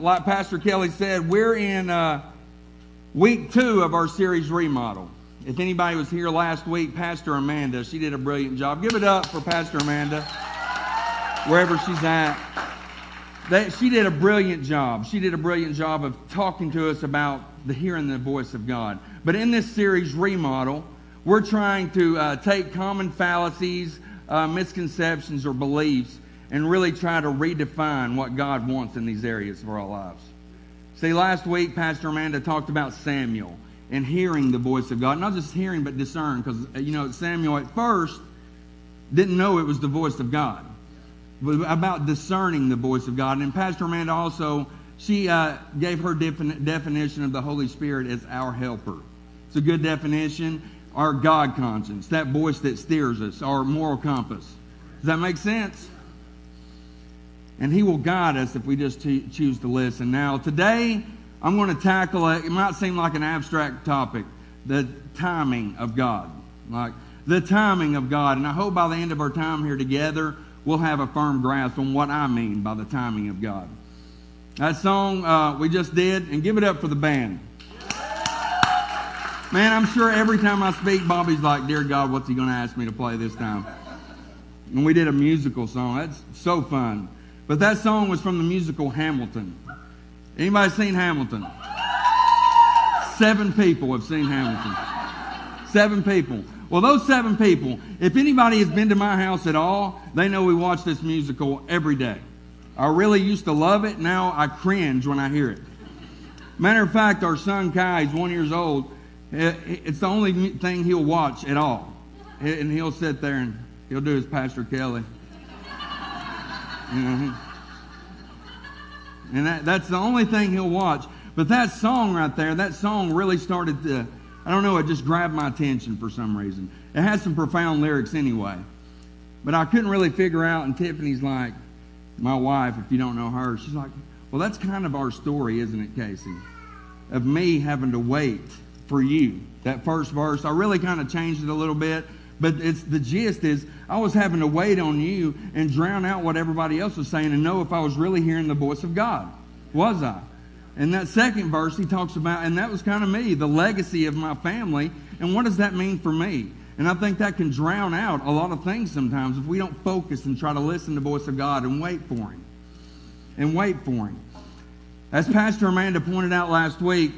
Like Pastor Kelly said, we're in uh, week two of our series Remodel. If anybody was here last week, Pastor Amanda, she did a brilliant job. Give it up for Pastor Amanda, wherever she's at. That, she did a brilliant job. She did a brilliant job of talking to us about the hearing the voice of God. But in this series, Remodel, we're trying to uh, take common fallacies, uh, misconceptions, or beliefs and really try to redefine what God wants in these areas of our lives. See, last week, Pastor Amanda talked about Samuel and hearing the voice of God. Not just hearing, but discern, because, you know, Samuel at first didn't know it was the voice of God. But about discerning the voice of God. And Pastor Amanda also, she uh, gave her defin- definition of the Holy Spirit as our helper. It's a good definition. Our God conscience, that voice that steers us, our moral compass. Does that make sense? And He will guide us if we just choose to listen. Now, today, I'm going to tackle it. It might seem like an abstract topic the timing of God. Like the timing of God. And I hope by the end of our time here together, we'll have a firm grasp on what I mean by the timing of God. That song uh, we just did, and give it up for the band. Man, I'm sure every time I speak, Bobby's like, Dear God, what's he going to ask me to play this time? And we did a musical song. That's so fun. But that song was from the musical Hamilton. Anybody seen Hamilton? Seven people have seen Hamilton. Seven people. Well, those seven people, if anybody has been to my house at all, they know we watch this musical every day. I really used to love it. Now I cringe when I hear it. Matter of fact, our son Kai, he's one years old. It's the only thing he'll watch at all. And he'll sit there and he'll do his Pastor Kelly. Mm-hmm. And that, that's the only thing he'll watch. But that song right there, that song really started to, I don't know, it just grabbed my attention for some reason. It has some profound lyrics anyway. But I couldn't really figure out, and Tiffany's like, my wife, if you don't know her, she's like, well, that's kind of our story, isn't it, Casey? Of me having to wait for you. That first verse, I really kind of changed it a little bit but it's the gist is I was having to wait on you and drown out what everybody else was saying and know if I was really hearing the voice of God. Was I? And that second verse he talks about, and that was kind of me, the legacy of my family, and what does that mean for me? And I think that can drown out a lot of things sometimes if we don't focus and try to listen to the voice of God and wait for him. And wait for him. As Pastor Amanda pointed out last week,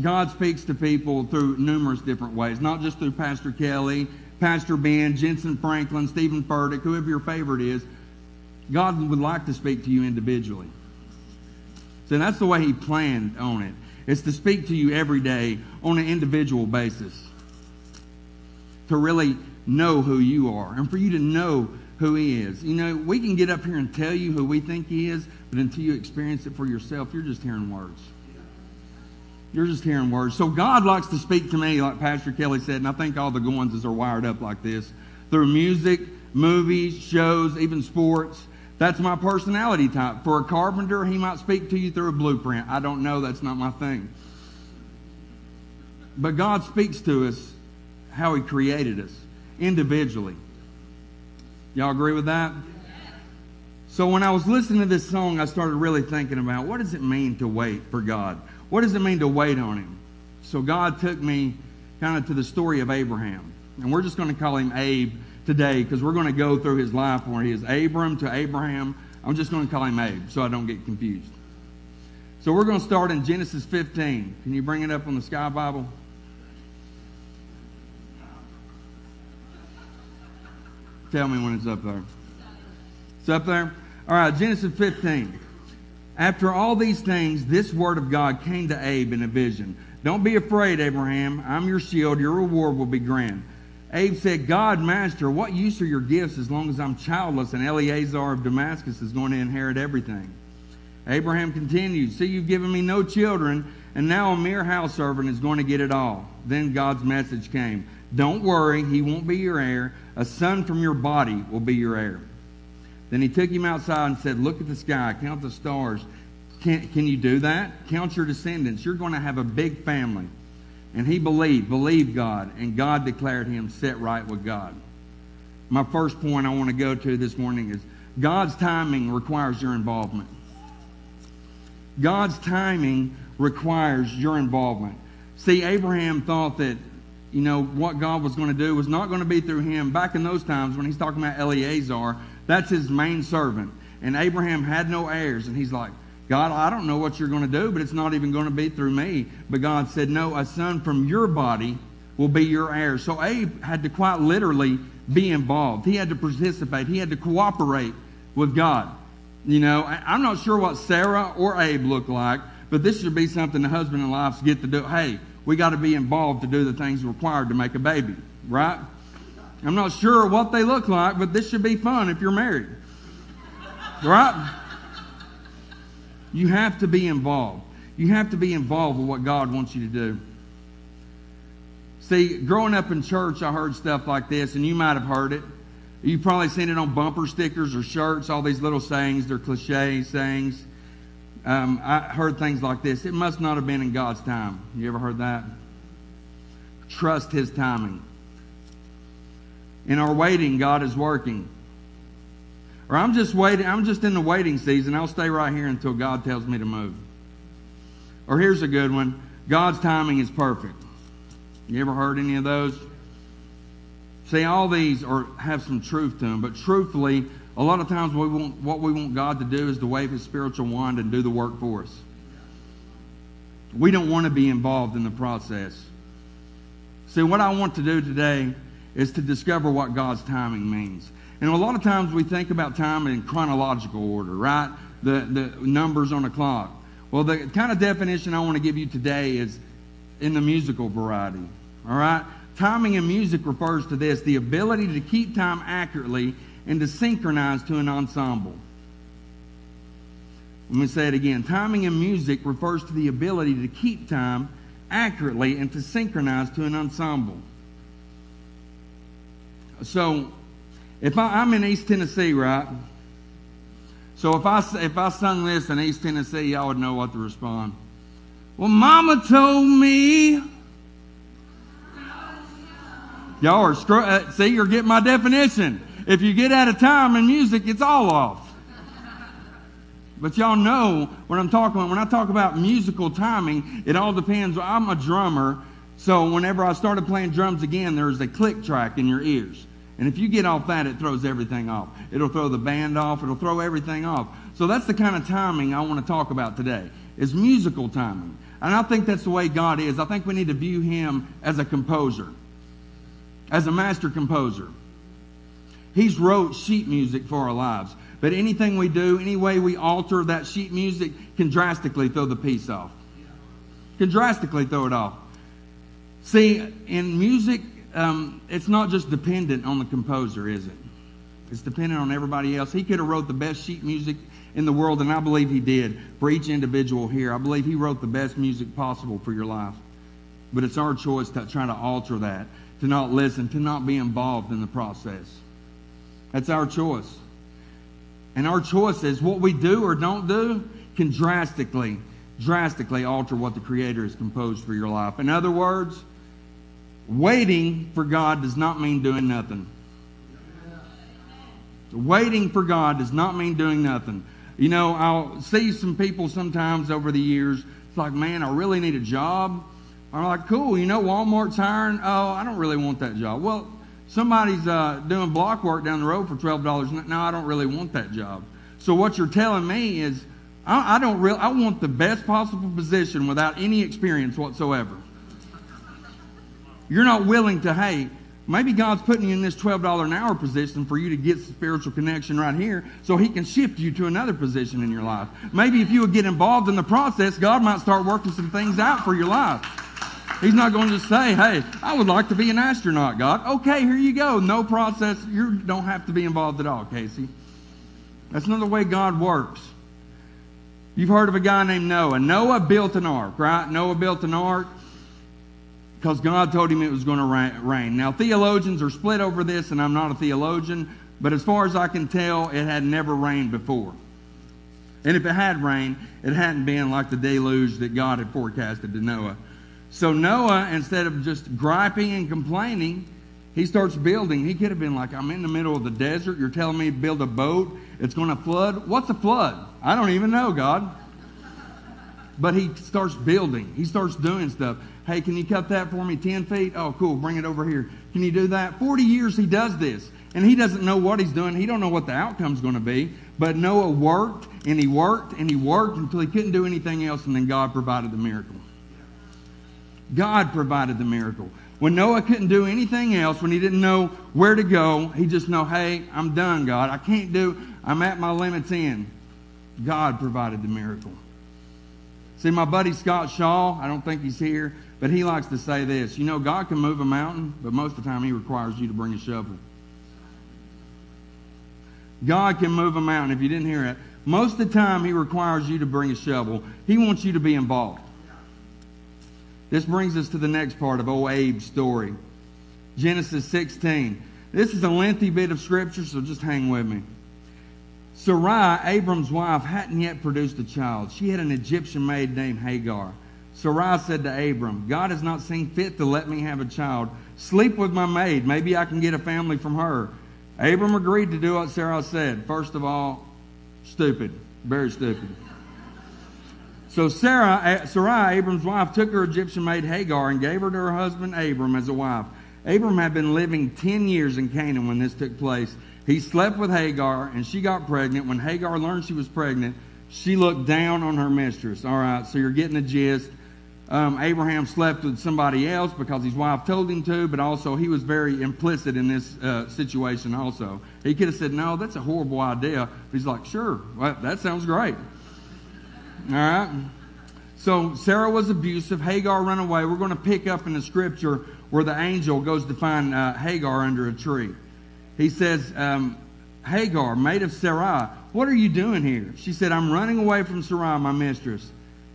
God speaks to people through numerous different ways, not just through Pastor Kelly Pastor Ben, Jentezen Franklin, Stephen Furtick, whoever your favorite is, God would like to speak to you individually. So that's the way He planned on it. It's to speak to you every day on an individual basis. To really know who you are and for you to know who He is. You know, we can get up here and tell you who we think He is, but until you experience it for yourself, you're just hearing words. You're just hearing words. So God likes to speak to me, like Pastor Kelly said, and I think all the Goinses are wired up like this through music, movies, shows, even sports. That's my personality type. For a carpenter, he might speak to you through a blueprint. I don't know. That's not my thing. But God speaks to us how He created us individually. Y'all agree with that? So when I was listening to this song, I started really thinking about what does it mean to wait for God? What does it mean to wait on him? So God took me kind of to the story of Abraham. And we're just going to call him Abe today because we're going to go through his life where he is Abram to Abraham. I'm just going to call him Abe so I don't get confused. So we're going to start in Genesis 15. Can you bring it up on the Sky Bible? Tell me when it's up there. It's up there? All right, Genesis 15. After all these things, this word of God came to Abe in a vision. Don't be afraid, Abraham. I'm your shield. Your reward will be grand. Abe said, God, Master, what use are your gifts as long as I'm childless and Eleazar of Damascus is going to inherit everything? Abraham continued, See, you've given me no children, and now a mere house servant is going to get it all. Then God's message came Don't worry, he won't be your heir. A son from your body will be your heir. Then he took him outside and said, Look at the sky, count the stars. Can, can you do that? Count your descendants. You're going to have a big family. And he believed, believed God, and God declared him set right with God. My first point I want to go to this morning is God's timing requires your involvement. God's timing requires your involvement. See, Abraham thought that, you know, what God was going to do was not going to be through him. Back in those times when he's talking about Eleazar, that's his main servant. And Abraham had no heirs. And he's like, God, I don't know what you're going to do, but it's not even going to be through me. But God said, No, a son from your body will be your heir. So Abe had to quite literally be involved. He had to participate. He had to cooperate with God. You know, I'm not sure what Sarah or Abe looked like, but this should be something the husband and wife get to do. Hey, we got to be involved to do the things required to make a baby, right? I'm not sure what they look like, but this should be fun if you're married, right? You have to be involved. You have to be involved with what God wants you to do. See, growing up in church, I heard stuff like this, and you might have heard it. You've probably seen it on bumper stickers or shirts, all these little sayings. They're cliche sayings. Um, I heard things like this. It must not have been in God's time. You ever heard that? Trust His timing. In our waiting, God is working. Or I'm just waiting, I'm just in the waiting season. I'll stay right here until God tells me to move. Or here's a good one God's timing is perfect. You ever heard any of those? See, all these are have some truth to them, but truthfully, a lot of times we want, what we want God to do is to wave His spiritual wand and do the work for us. We don't want to be involved in the process. See, what I want to do today is to discover what God's timing means. And a lot of times we think about time in chronological order, right? The, the numbers on a clock. Well, the kind of definition I want to give you today is in the musical variety. All right? Timing in music refers to this the ability to keep time accurately and to synchronize to an ensemble. Let me say it again. Timing in music refers to the ability to keep time accurately and to synchronize to an ensemble. So, if I, am in East Tennessee, right? So if I if I sung this in East Tennessee, y'all would know what to respond. Well, Mama told me. Y'all are screw- uh, see, you're getting my definition. If you get out of time in music, it's all off. But y'all know what I'm talking about. When I talk about musical timing, it all depends. I'm a drummer, so whenever I started playing drums again, there's a click track in your ears. And if you get off that, it throws everything off. It'll throw the band off. It'll throw everything off. So that's the kind of timing I want to talk about today. Is musical timing. And I think that's the way God is. I think we need to view him as a composer. As a master composer. He's wrote sheet music for our lives. But anything we do, any way we alter that sheet music can drastically throw the piece off. Can drastically throw it off. See, in music, um, it's not just dependent on the composer, is it? It's dependent on everybody else. He could have wrote the best sheet music in the world, and I believe he did for each individual here. I believe he wrote the best music possible for your life. But it's our choice to try to alter that, to not listen, to not be involved in the process. That's our choice. And our choice is what we do or don't do can drastically, drastically alter what the Creator has composed for your life. In other words, Waiting for God does not mean doing nothing. Waiting for God does not mean doing nothing. You know, I'll see some people sometimes over the years. It's like, man, I really need a job. I'm like, cool. You know, Walmart's hiring. Oh, I don't really want that job. Well, somebody's uh, doing block work down the road for twelve dollars. No, I don't really want that job. So what you're telling me is, I, I don't really. I want the best possible position without any experience whatsoever. You're not willing to, hey, maybe God's putting you in this $12 an hour position for you to get spiritual connection right here so he can shift you to another position in your life. Maybe if you would get involved in the process, God might start working some things out for your life. He's not going to just say, hey, I would like to be an astronaut, God. Okay, here you go. No process. You don't have to be involved at all, Casey. That's another way God works. You've heard of a guy named Noah. Noah built an ark, right? Noah built an ark because God told him it was going to rain. Now, theologians are split over this, and I'm not a theologian, but as far as I can tell, it had never rained before. And if it had rained, it hadn't been like the deluge that God had forecasted to Noah. So Noah, instead of just griping and complaining, he starts building. He could have been like, I'm in the middle of the desert. You're telling me to build a boat. It's going to flood. What's a flood? I don't even know, God. But he starts building. He starts doing stuff. Hey, can you cut that for me 10 feet? Oh, cool. Bring it over here. Can you do that? 40 years he does this. And he doesn't know what he's doing. He don't know what the outcome's going to be. But Noah worked and he worked and he worked until he couldn't do anything else and then God provided the miracle. God provided the miracle. When Noah couldn't do anything else, when he didn't know where to go, he just know, hey, I'm done, God. I can't do, I'm at my limits in. God provided the miracle. See, my buddy Scott Shaw, I don't think he's here, but he likes to say this. You know, God can move a mountain, but most of the time he requires you to bring a shovel. God can move a mountain. If you didn't hear it, most of the time he requires you to bring a shovel. He wants you to be involved. This brings us to the next part of old Abe's story. Genesis 16. This is a lengthy bit of scripture, so just hang with me. Sarai, Abram's wife, hadn't yet produced a child. She had an Egyptian maid named Hagar. Sarai said to Abram, God has not seen fit to let me have a child. Sleep with my maid. Maybe I can get a family from her. Abram agreed to do what Sarah said. First of all, stupid. Very stupid. So Sarah, Sarai, Abram's wife, took her Egyptian maid Hagar and gave her to her husband Abram as a wife. Abram had been living 10 years in Canaan when this took place. He slept with Hagar and she got pregnant. When Hagar learned she was pregnant, she looked down on her mistress. All right, so you're getting the gist. Um, Abraham slept with somebody else because his wife told him to, but also he was very implicit in this uh, situation also. He could have said, no, that's a horrible idea. He's like, sure, well, that sounds great. All right. So Sarah was abusive. Hagar ran away. We're going to pick up in the scripture where the angel goes to find uh, Hagar under a tree. He says, um, Hagar, maid of Sarai, what are you doing here? She said, I'm running away from Sarai, my mistress.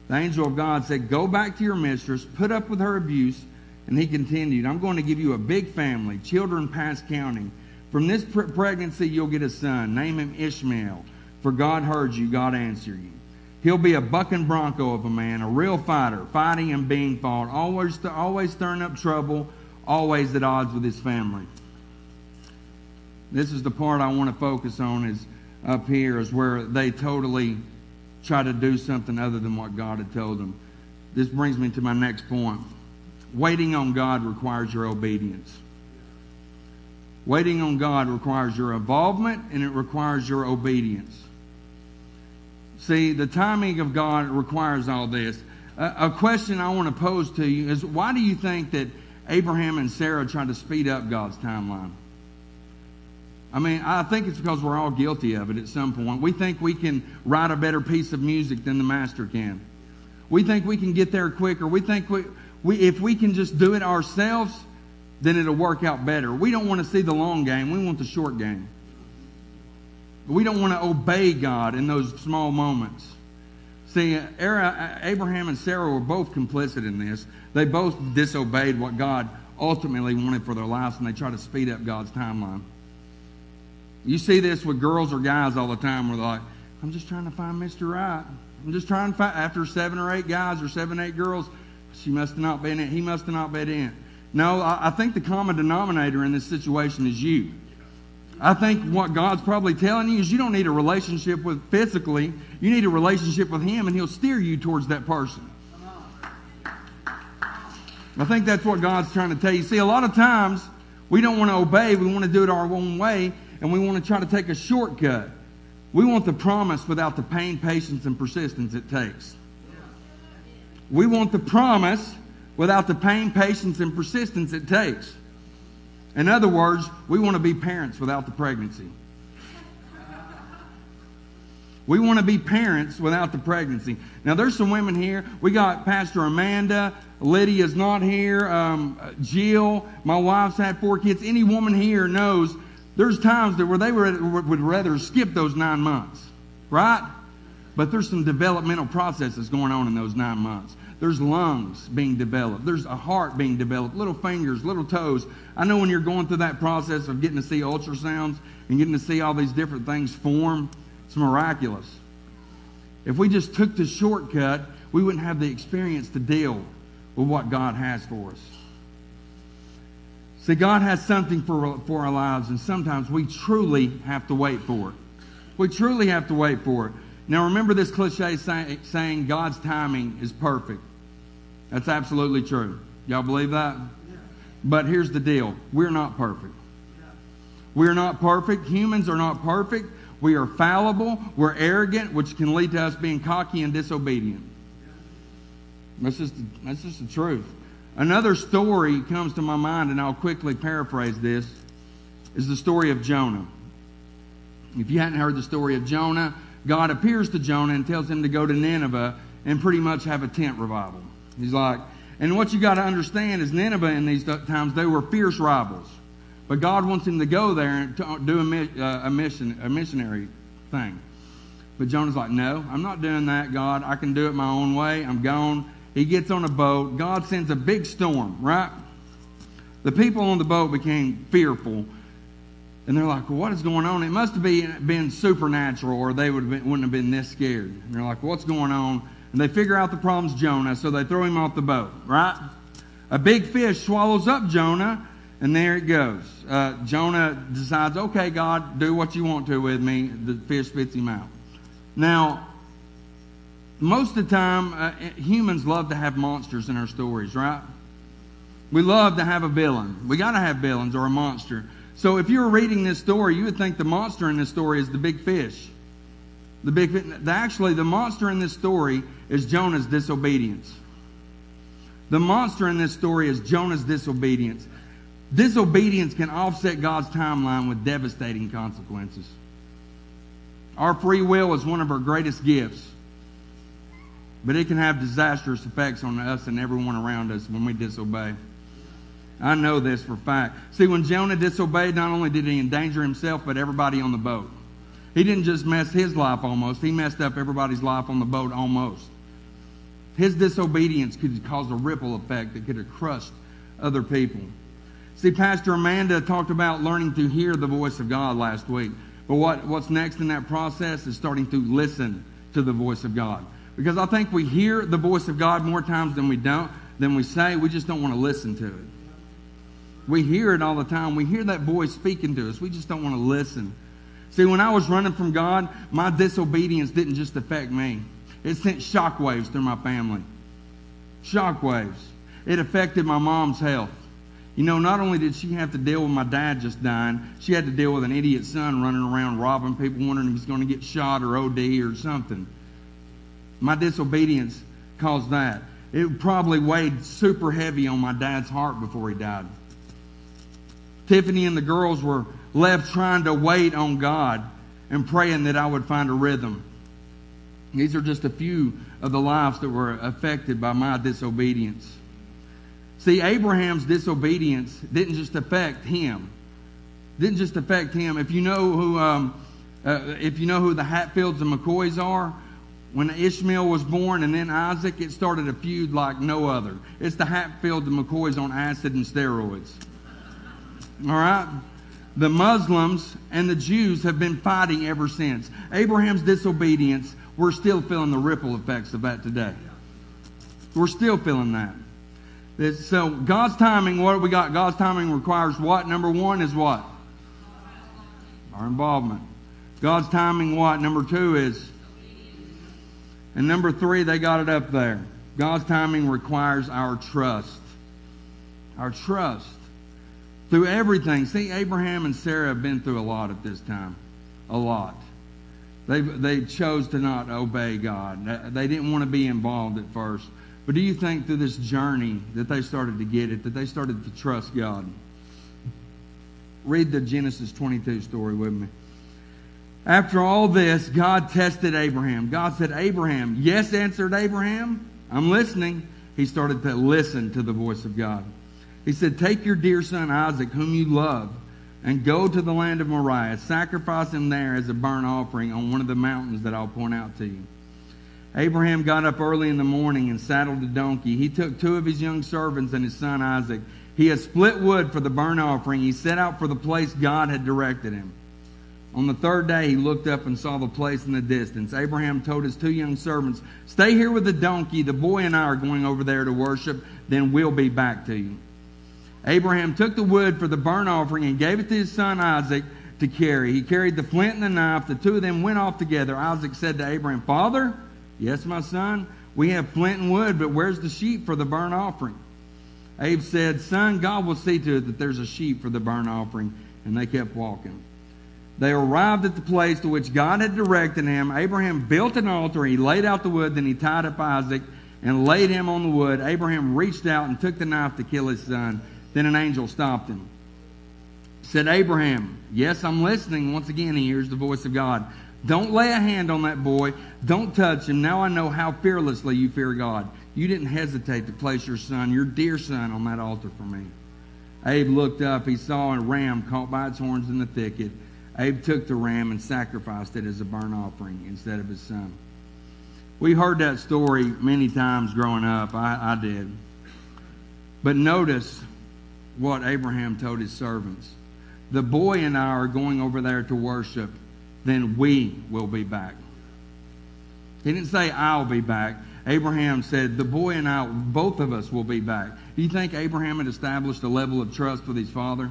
The angel of God said, Go back to your mistress, put up with her abuse. And he continued, I'm going to give you a big family, children past counting. From this pregnancy, you'll get a son. Name him Ishmael. For God heard you, God answered you. He'll be a bucking bronco of a man, a real fighter, fighting and being fought, always, always stirring up trouble, always at odds with his family. This is the part I want to focus on is up here is where they totally try to do something other than what God had told them. This brings me to my next point. Waiting on God requires your obedience. Waiting on God requires your involvement and it requires your obedience. See, the timing of God requires all this. A, a question I want to pose to you is why do you think that Abraham and Sarah tried to speed up God's timeline? I mean, I think it's because we're all guilty of it at some point. We think we can write a better piece of music than the master can. We think we can get there quicker. We think we, we, if we can just do it ourselves, then it'll work out better. We don't want to see the long game. We want the short game. We don't want to obey God in those small moments. See, Abraham and Sarah were both complicit in this. They both disobeyed what God ultimately wanted for their lives, and they tried to speed up God's timeline. You see this with girls or guys all the time where they're like, I'm just trying to find Mr. Right. I'm just trying to find, after seven or eight guys or seven, eight girls, she must have not been in, he must have not been in. No, I, I think the common denominator in this situation is you. I think what God's probably telling you is you don't need a relationship with physically, you need a relationship with Him, and He'll steer you towards that person. I think that's what God's trying to tell you. See, a lot of times we don't want to obey, we want to do it our own way, and we want to try to take a shortcut. We want the promise without the pain, patience, and persistence it takes. We want the promise without the pain, patience, and persistence it takes. In other words, we want to be parents without the pregnancy. We want to be parents without the pregnancy. Now, there's some women here. We got Pastor Amanda. Lydia's not here. Um, Jill, my wife's had four kids. Any woman here knows there's times that where they would rather skip those nine months, right? But there's some developmental processes going on in those nine months. There's lungs being developed. There's a heart being developed, little fingers, little toes. I know when you're going through that process of getting to see ultrasounds and getting to see all these different things form, it's miraculous. If we just took the shortcut, we wouldn't have the experience to deal with what God has for us. See, God has something for, for our lives, and sometimes we truly have to wait for it. We truly have to wait for it. Now remember this cliche say, saying God's timing is perfect. That's absolutely true. Y'all believe that? But here's the deal we're not perfect. We're not perfect. Humans are not perfect. We are fallible. We're arrogant, which can lead to us being cocky and disobedient. That's just, that's just the truth. Another story comes to my mind, and I'll quickly paraphrase this, is the story of Jonah. If you hadn't heard the story of Jonah, God appears to Jonah and tells him to go to Nineveh and pretty much have a tent revival. He's like, and what you got to understand is Nineveh in these times, they were fierce rivals. But God wants him to go there and do a, uh, a, mission, a missionary thing. But Jonah's like, no, I'm not doing that, God. I can do it my own way. I'm gone. He gets on a boat. God sends a big storm, right? The people on the boat became fearful. And they're like, well, what is going on? It must have been, supernatural or they would have been, wouldn't have been this scared. And they're like, what's going on? And they figure out the problem's Jonah, so they throw him off the boat, right? A big fish swallows up Jonah, and there it goes. Uh, Jonah decides, okay, God, do what you want to with me. The fish spits him out. Now, most of the time, uh, humans love to have monsters in our stories, right? We love to have a villain. We got to have villains or a monster. So if you were reading this story, you would think the monster in this story is the big fish. The big actually the monster in this story is Jonah's disobedience. The monster in this story is Jonah's disobedience. Disobedience can offset God's timeline with devastating consequences. Our free will is one of our greatest gifts, but it can have disastrous effects on us and everyone around us when we disobey. I know this for fact. See, when Jonah disobeyed, not only did he endanger himself, but everybody on the boat. He didn't just mess his life almost, he messed up everybody's life on the boat almost. His disobedience could cause a ripple effect that could have crushed other people. See, Pastor Amanda talked about learning to hear the voice of God last week. But what, what's next in that process is starting to listen to the voice of God. Because I think we hear the voice of God more times than we don't, than we say. We just don't want to listen to it. We hear it all the time. We hear that voice speaking to us. We just don't want to listen. See, when I was running from God, my disobedience didn't just affect me. It sent shockwaves through my family. Shockwaves. It affected my mom's health. You know, not only did she have to deal with my dad just dying, she had to deal with an idiot son running around robbing people, wondering if he's going to get shot or OD or something. My disobedience caused that. It probably weighed super heavy on my dad's heart before he died. Tiffany and the girls were left trying to wait on God and praying that I would find a rhythm. These are just a few of the lives that were affected by my disobedience. See, Abraham's disobedience didn't just affect him. Didn't just affect him. If you know who, um, uh, if you know who the Hatfields and McCoys are, when Ishmael was born and then Isaac, it started a feud like no other. It's the Hatfields and McCoys on acid and steroids. All right? The Muslims and the Jews have been fighting ever since. Abraham's disobedience, we're still feeling the ripple effects of that today. We're still feeling that. So God's timing, what do we got? God's timing requires what? Number one is what? Our involvement. God's timing what? Number two is. And number three, they got it up there. God's timing requires our trust. Our trust through everything. See, Abraham and Sarah have been through a lot at this time. A lot. They, they chose to not obey God. They didn't want to be involved at first. But do you think through this journey that they started to get it, that they started to trust God? Read the Genesis 22 story with me. After all this, God tested Abraham. God said, Abraham, yes, answered Abraham. I'm listening. He started to listen to the voice of God. He said, Take your dear son Isaac, whom you love, and go to the land of Moriah. Sacrifice him there as a burnt offering on one of the mountains that I'll point out to you. Abraham got up early in the morning and saddled a donkey. He took two of his young servants and his son Isaac. He had split wood for the burnt offering. He set out for the place God had directed him. On the third day, he looked up and saw the place in the distance. Abraham told his two young servants, Stay here with the donkey. The boy and I are going over there to worship. Then we'll be back to you. Abraham took the wood for the burnt offering and gave it to his son Isaac. to carry. He carried the flint and the knife. The two of them went off together. Isaac said to Abraham, Father, yes, my son, we have flint and wood, but where's the sheep for the burnt offering? Abe said, Son, God will see to it that there's a sheep for the burnt offering. And they kept walking. They arrived at the place to which God had directed him. Abraham built an altar. He laid out the wood. Then he tied up Isaac and laid him on the wood. Abraham reached out and took the knife to kill his son. Then an angel stopped him. Said Abraham, Yes, I'm listening. Once again, he hears the voice of God. Don't lay a hand on that boy. Don't touch him. Now I know how fearlessly you fear God. You didn't hesitate to place your son, your dear son, on that altar for me. Abe looked up. He saw a ram caught by its horns in the thicket. Abe took the ram and sacrificed it as a burnt offering instead of his son. We heard that story many times growing up. I, I did. But notice what Abraham told his servants. The boy and I are going over there to worship, then we will be back. He didn't say, I'll be back. Abraham said, The boy and I, both of us will be back. Do you think Abraham had established a level of trust with his father?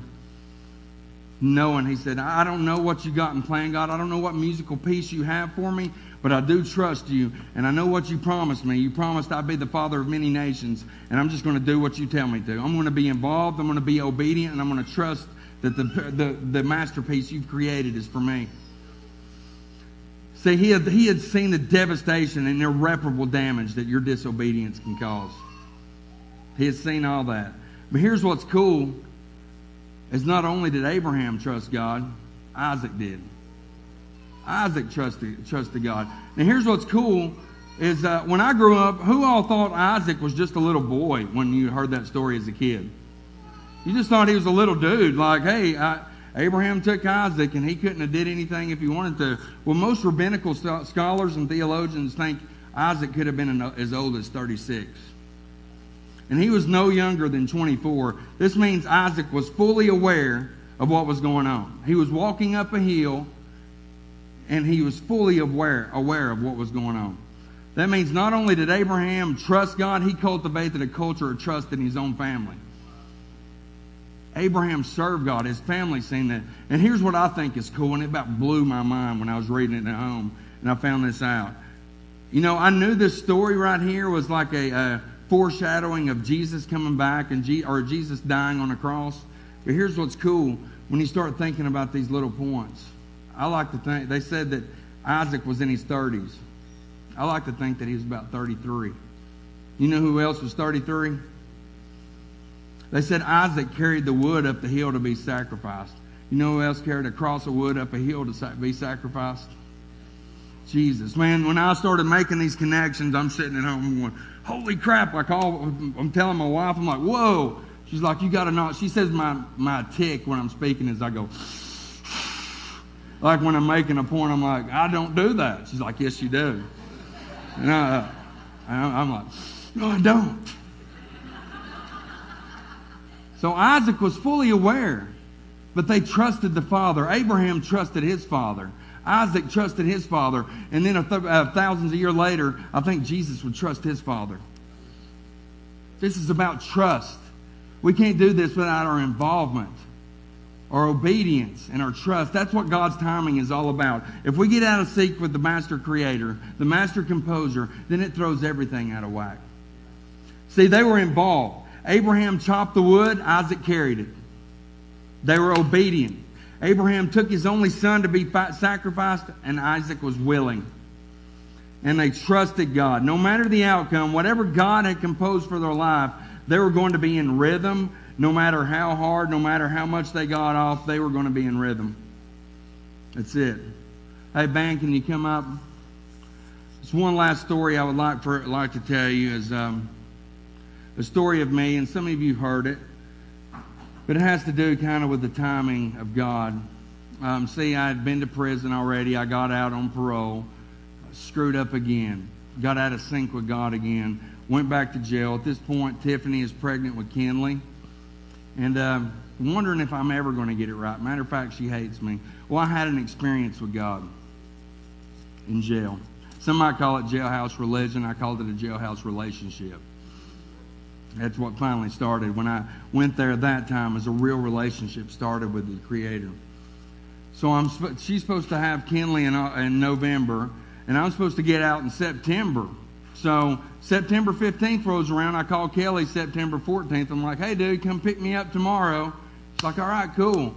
Knowing, he said, I don't know what you got in plan, God. I don't know what musical piece you have for me, but I do trust you, and I know what you promised me. You promised I'd be the father of many nations, and I'm just going to do what you tell me to. I'm going to be involved, I'm going to be obedient, and I'm going to trust that the, the, the masterpiece you've created is for me. See, he had, he had seen the devastation and irreparable damage that your disobedience can cause. He had seen all that. But here's what's cool is not only did Abraham trust God, Isaac did. Isaac trusted, trusted God. Now, here's what's cool is uh, when I grew up, who all thought Isaac was just a little boy when you heard that story as a kid? You just thought he was a little dude, like, hey, I, Abraham took Isaac and he couldn't have did anything if he wanted to. Well, most rabbinical scholars and theologians think Isaac could have been as old as 36 and he was no younger than 24. This means Isaac was fully aware of what was going on. He was walking up a hill, and he was fully aware, aware of what was going on. That means not only did Abraham trust God, he cultivated a culture of trust in his own family. Abraham served God. His family seen that. And here's what I think is cool, and it about blew my mind when I was reading it at home, and I found this out. You know, I knew this story right here was like a, a foreshadowing of Jesus coming back and or Jesus dying on a cross. But here's what's cool when you start thinking about these little points. I like to think they said that Isaac was in his 30s. I like to think that he was about 33. You know who else was 33? They said Isaac carried the wood up the hill to be sacrificed. You know who else carried a cross of wood up a hill to be sacrificed? Jesus. Man, when I started making these connections, I'm sitting at home going, holy crap. I call, I'm telling my wife, I'm like, whoa. She's like, you got to know. She says my, my tic when I'm speaking is I go, like when I'm making a point, I'm like, I don't do that. She's like, yes, you do. And I, I'm like, no, I don't. So Isaac was fully aware, but they trusted the father. Abraham trusted his father. Isaac trusted his father. And then th- uh, thousands of years later, I think Jesus would trust his father. This is about trust. We can't do this without our involvement, our obedience, and our trust. That's what God's timing is all about. If we get out of sync with the master creator, the master composer, then it throws everything out of whack. See, they were involved. Abraham chopped the wood, Isaac carried it. They were obedient. Abraham took his only son to be sacrificed, and Isaac was willing. And they trusted God. No matter the outcome, whatever God had composed for their life, they were going to be in rhythm. No matter how hard, no matter how much they got off, they were going to be in rhythm. That's it. Hey, band, can you come up? It's one last story I would like for like to tell you is um, a story of me, and some of you heard it. But it has to do kind of with the timing of God. Um, see, I had been to prison already. I got out on parole, screwed up again, got out of sync with God again, went back to jail. At this point, Tiffany is pregnant with Kinley. And um, wondering if I'm ever going to get it right. Matter of fact, she hates me. Well, I had an experience with God in jail. Some might call it jailhouse religion. I called it a jailhouse relationship. That's what finally started. When I went there that time, as a real relationship started with the Creator. So I'm she's supposed to have Kinley in, uh, in November, and I'm supposed to get out in September. So September 15th rolls around. I call Kelly September 14th. I'm like, hey, dude, come pick me up tomorrow. It's like, all right, cool.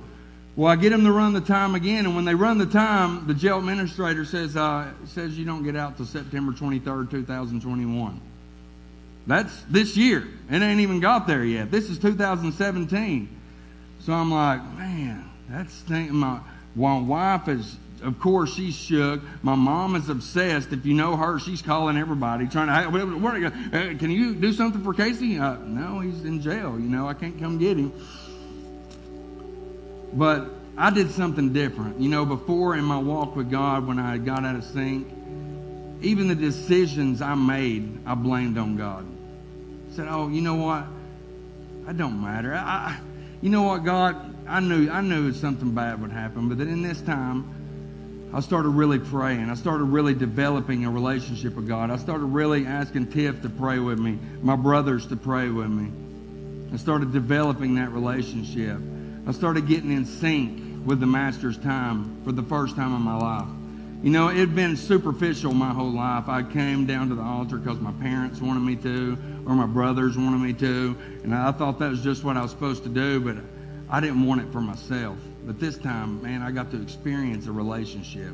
Well, I get them to run the time again, and when they run the time, the jail administrator says uh, says you don't get out till September 23rd, 2021. That's this year. It ain't even got there yet. This is 2017. So I'm like, man, that's thinking my, my wife is of course, she's shook. My mom is obsessed. If you know her, she's calling everybody, trying to. Where, where, uh, can you do something for Casey? Uh, no, he's in jail. You know, I can't come get him. But I did something different. You know, before in my walk with God, when I got out of sync, even the decisions I made, I blamed on God. Said, "Oh, you know what? I don't matter. I, you know what, God? I knew I knew something bad would happen, but then in this time." I started really praying. I started really developing a relationship with God. I started really asking Tiff to pray with me, my brothers to pray with me. I started developing that relationship. I started getting in sync with the Master's time for the first time in my life. You know, it had been superficial my whole life. I came down to the altar because my parents wanted me to, or my brothers wanted me to, and I thought that was just what I was supposed to do, but I didn't want it for myself. But this time, man, I got to experience a relationship.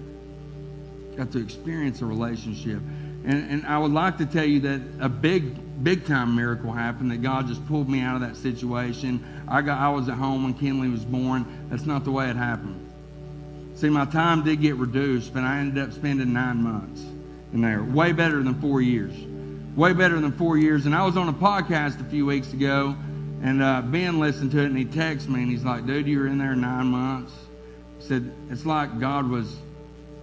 Got to experience a relationship. And, and I would like to tell you that a big, big time miracle happened, that God just pulled me out of that situation. I, got, I was at home when Kinley was born. That's not the way it happened. See, my time did get reduced, but I ended up spending nine months in there. Way better than four years. Way better than four years. And I was on a podcast a few weeks ago and uh, Ben listened to it and he texted me and he's like, dude, you were in there nine months. He said, it's like God was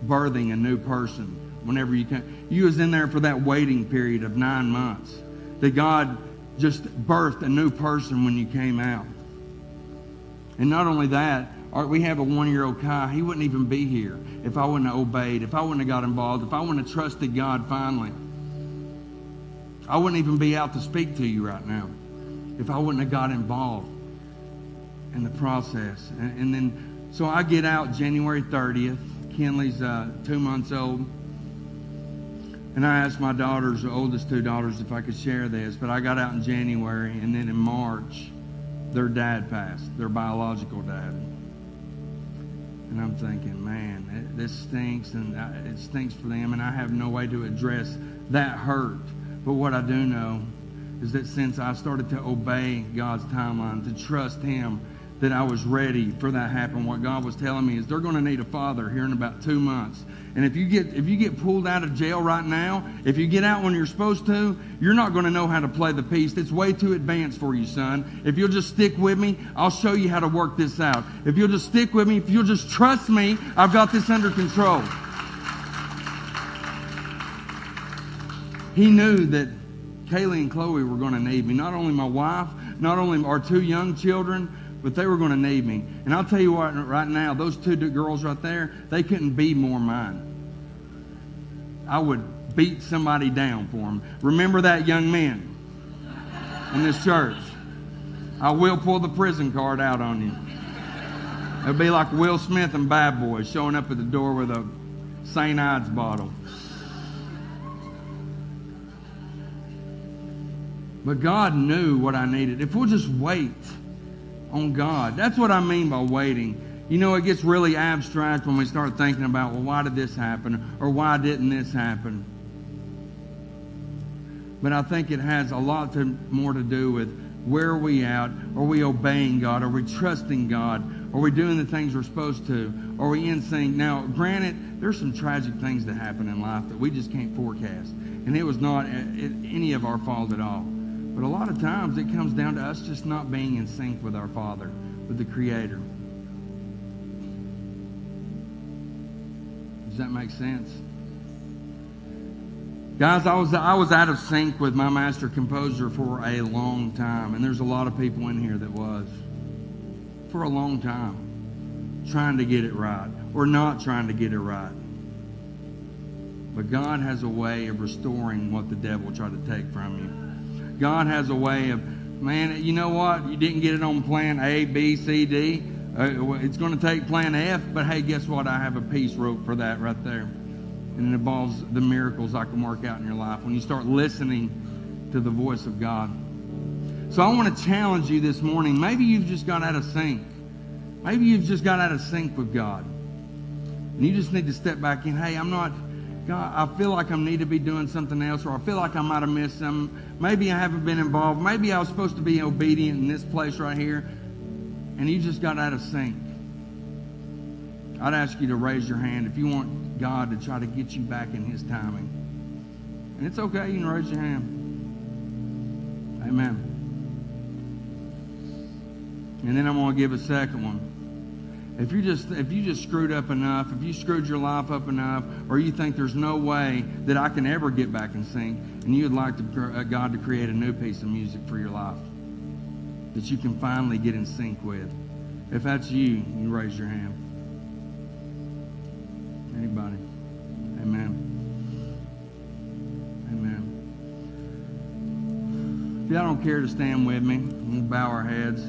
birthing a new person whenever you came. You was in there for that waiting period of nine months. That God just birthed a new person when you came out. And not only that, we have a one-year-old Kai. He wouldn't even be here if I wouldn't have obeyed, if I wouldn't have got involved, if I wouldn't have trusted God finally. I wouldn't even be out to speak to you right now if I wouldn't have got involved in the process. And, and then, so I get out January 30th. Kinley's uh, two months old. And I asked my daughters, the oldest two daughters, if I could share this. But I got out in January, and then in March, their dad passed, their biological dad. And I'm thinking, man, this stinks, and it stinks for them, and I have no way to address that hurt. But what I do know is that since I started to obey God's timeline, to trust Him, that I was ready for that happen. What God was telling me is they're going to need a father here in about two months. And if you get if you get pulled out of jail right now, if you get out when you're supposed to, you're not going to know how to play the piece. It's way too advanced for you, son. If you'll just stick with me, I'll show you how to work this out. If you'll just stick with me, if you'll just trust me, I've got this under control. He knew that Kaylee and Chloe were going to need me. Not only my wife, not only our two young children, but they were going to need me. And I'll tell you what, right now, those two girls right there, they couldn't be more mine. I would beat somebody down for them. Remember that young man in this church. I will pull the prison card out on you. It'll be like Will Smith and Bad Boys showing up at the door with a St. Ides bottle. But God knew what I needed. If we'll just wait on God, that's what I mean by waiting. You know, it gets really abstract when we start thinking about, well, why did this happen? Or why didn't this happen? But I think it has a lot to, more to do with where are we at? Are we obeying God? Are we trusting God? Are we doing the things we're supposed to? Are we in sync? Now, granted, there's some tragic things that happen in life that we just can't forecast. And it was not uh, any of our fault at all. But a lot of times it comes down to us just not being in sync with our Father, with the Creator. Does that make sense? Guys, I was I was out of sync with my master composer for a long time, and there's a lot of people in here that was for a long time trying to get it right or not trying to get it right. But God has a way of restoring what the devil tried to take from you. God has a way of, man, you know what? You didn't get it on plan A, B, C, D. Uh, it's going to take plan F, but hey, guess what? I have a peace rope for that right there. And it involves the miracles I can work out in your life when you start listening to the voice of God. So I want to challenge you this morning. Maybe you've just got out of sync. Maybe you've just got out of sync with God. And you just need to step back in. Hey, I'm not, God, I feel like I need to be doing something else, or I feel like I might have missed some. Maybe I haven't been involved. Maybe I was supposed to be obedient in this place right here and you just got out of sync, I'd ask you to raise your hand if you want God to try to get you back in His timing. And it's okay, you can raise your hand. Amen. And then I'm going to give a second one. If you just if you just screwed up enough, if you screwed your life up enough, or you think there's no way that I can ever get back in sync, and you would like to, uh, God to create a new piece of music for your life, that you can finally get in sync with. If that's you, you raise your hand. Anybody? Amen. Amen. If y'all don't care to stand with me, we'll bow our heads.